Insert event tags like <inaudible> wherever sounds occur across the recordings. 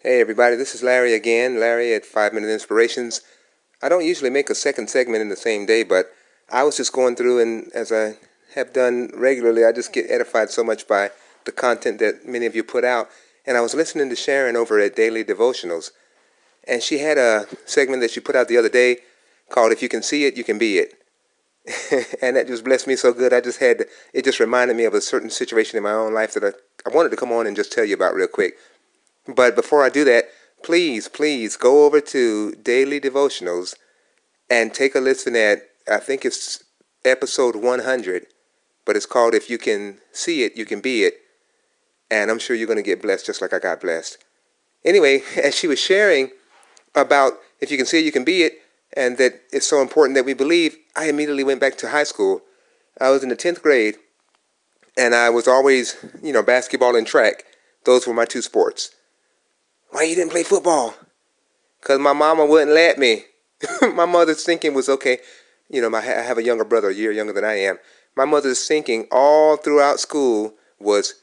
Hey everybody, this is Larry again, Larry at 5 Minute Inspirations. I don't usually make a second segment in the same day, but I was just going through and as I have done regularly, I just get edified so much by the content that many of you put out. And I was listening to Sharon over at Daily Devotionals, and she had a segment that she put out the other day called If You Can See It, You Can Be It. <laughs> and that just blessed me so good. I just had, it just reminded me of a certain situation in my own life that I, I wanted to come on and just tell you about real quick. But before I do that, please, please go over to Daily Devotionals and take a listen at, I think it's episode 100, but it's called If You Can See It, You Can Be It. And I'm sure you're going to get blessed just like I got blessed. Anyway, <laughs> as she was sharing about if you can see it, you can be it, and that it's so important that we believe, I immediately went back to high school. I was in the 10th grade, and I was always, you know, basketball and track. Those were my two sports. Why you didn't play football? Because my mama wouldn't let me. <laughs> my mother's thinking was, okay, you know, my, I have a younger brother, a year younger than I am. My mother's thinking all throughout school was,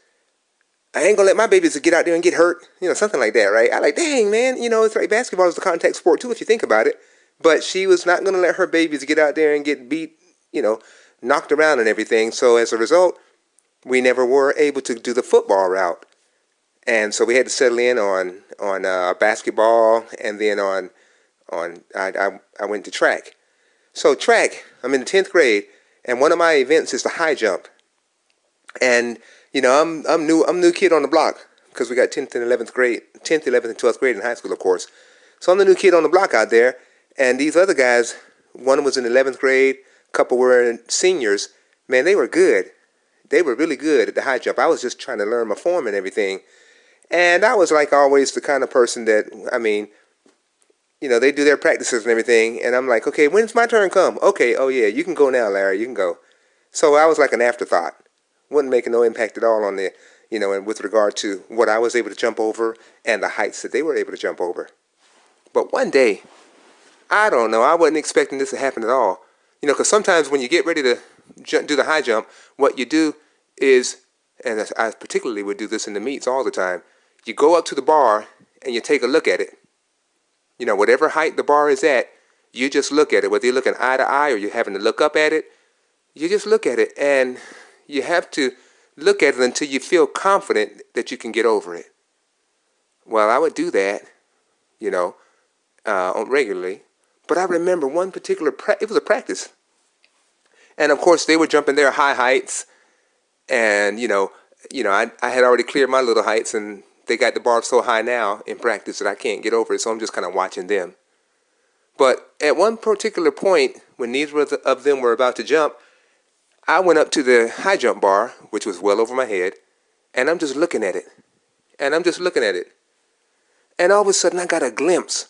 I ain't gonna let my babies get out there and get hurt, you know, something like that, right? I like, dang, man, you know, it's like basketball is a contact sport too, if you think about it. But she was not gonna let her babies get out there and get beat, you know, knocked around and everything. So as a result, we never were able to do the football route, and so we had to settle in on on uh, basketball, and then on on I, I I went to track. So track, I'm in the tenth grade, and one of my events is the high jump, and you know, I'm I'm new I'm new kid on the block because we got 10th and 11th grade, 10th, 11th, and 12th grade in high school, of course. So I'm the new kid on the block out there, and these other guys, one was in 11th grade, a couple were seniors. Man, they were good. They were really good at the high jump. I was just trying to learn my form and everything, and I was like always the kind of person that I mean, you know, they do their practices and everything, and I'm like, okay, when's my turn come? Okay, oh yeah, you can go now, Larry, you can go. So I was like an afterthought wasn't making no impact at all on the, you know, and with regard to what I was able to jump over and the heights that they were able to jump over. But one day, I don't know, I wasn't expecting this to happen at all. You know, because sometimes when you get ready to do the high jump, what you do is, and I particularly would do this in the meets all the time, you go up to the bar and you take a look at it. You know, whatever height the bar is at, you just look at it. Whether you're looking eye to eye or you're having to look up at it, you just look at it. And you have to look at it until you feel confident that you can get over it. Well, I would do that, you know, uh, regularly. But I remember one particular, pra- it was a practice. And of course, they were jumping their high heights. And, you know, you know, I, I had already cleared my little heights and they got the bar so high now in practice that I can't get over it. So I'm just kind of watching them. But at one particular point, when neither of them were about to jump, I went up to the high jump bar, which was well over my head, and I'm just looking at it. And I'm just looking at it. And all of a sudden, I got a glimpse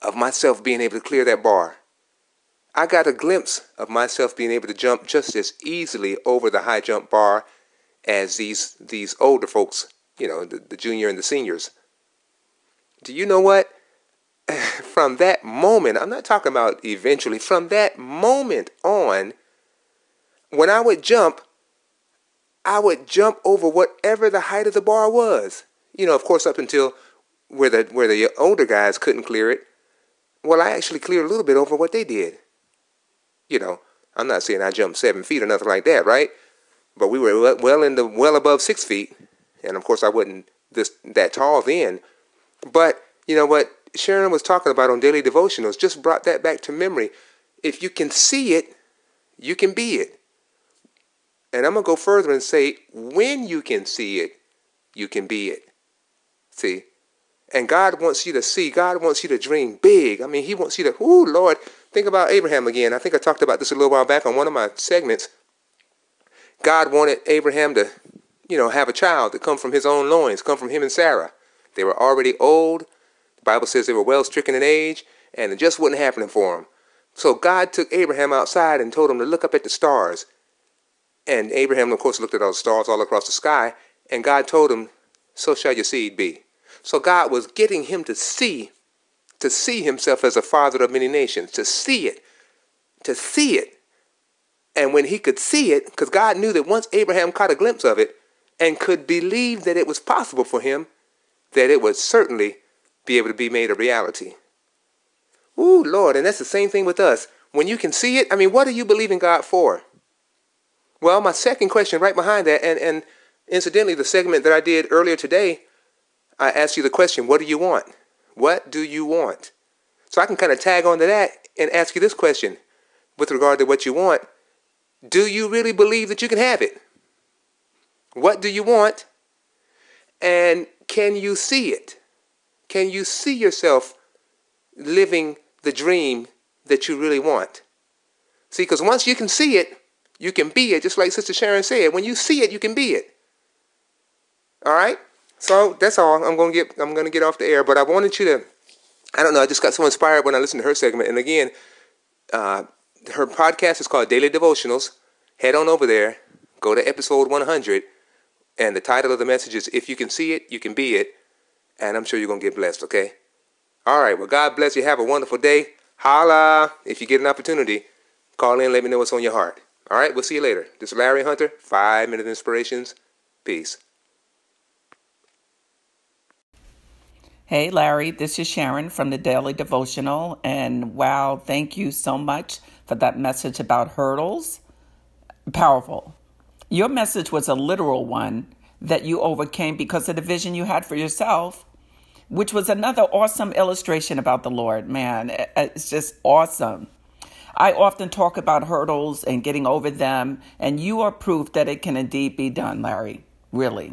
of myself being able to clear that bar. I got a glimpse of myself being able to jump just as easily over the high jump bar as these these older folks, you know, the, the junior and the seniors. Do you know what? <laughs> from that moment, I'm not talking about eventually, from that moment on, when I would jump, I would jump over whatever the height of the bar was. You know, of course, up until where the where the older guys couldn't clear it. Well, I actually cleared a little bit over what they did. You know, I'm not saying I jumped seven feet or nothing like that, right? But we were well in the well above six feet, and of course, I wasn't this that tall then. But you know what Sharon was talking about on daily devotionals just brought that back to memory. If you can see it, you can be it. And I'm going to go further and say, when you can see it, you can be it. See? And God wants you to see. God wants you to dream big. I mean, He wants you to, ooh, Lord, think about Abraham again. I think I talked about this a little while back on one of my segments. God wanted Abraham to, you know, have a child that come from his own loins, come from him and Sarah. They were already old. The Bible says they were well stricken in age, and it just wasn't happening for them. So God took Abraham outside and told him to look up at the stars and Abraham, of course, looked at all the stars all across the sky, and God told him, So shall your seed be. So God was getting him to see, to see himself as a father of many nations, to see it, to see it. And when he could see it, because God knew that once Abraham caught a glimpse of it and could believe that it was possible for him, that it would certainly be able to be made a reality. Ooh, Lord, and that's the same thing with us. When you can see it, I mean, what are you believing God for? Well, my second question right behind that, and, and incidentally, the segment that I did earlier today, I asked you the question, what do you want? What do you want? So I can kind of tag on to that and ask you this question with regard to what you want. Do you really believe that you can have it? What do you want? And can you see it? Can you see yourself living the dream that you really want? See, because once you can see it, you can be it, just like Sister Sharon said. When you see it, you can be it. All right? So that's all. I'm gonna get I'm gonna get off the air. But I wanted you to I don't know, I just got so inspired when I listened to her segment. And again, uh, her podcast is called Daily Devotionals. Head on over there, go to episode 100, and the title of the message is If You Can See It, You Can Be It. And I'm sure you're going to get blessed, okay? All right, well, God bless you. Have a wonderful day. Holla if you get an opportunity. Call in, let me know what's on your heart. All right, we'll see you later. This is Larry Hunter, Five Minute Inspirations. Peace. Hey, Larry, this is Sharon from the Daily Devotional. And wow, thank you so much for that message about hurdles. Powerful. Your message was a literal one that you overcame because of the vision you had for yourself, which was another awesome illustration about the Lord. Man, it's just awesome. I often talk about hurdles and getting over them, and you are proof that it can indeed be done, Larry. Really.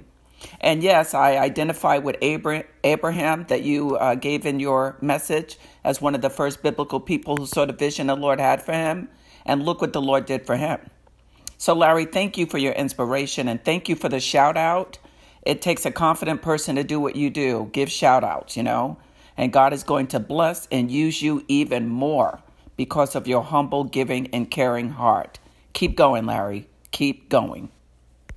And yes, I identify with Abraham that you uh, gave in your message as one of the first biblical people who saw the vision the Lord had for him. And look what the Lord did for him. So, Larry, thank you for your inspiration and thank you for the shout out. It takes a confident person to do what you do, give shout outs, you know. And God is going to bless and use you even more because of your humble, giving, and caring heart. Keep going, Larry. Keep going.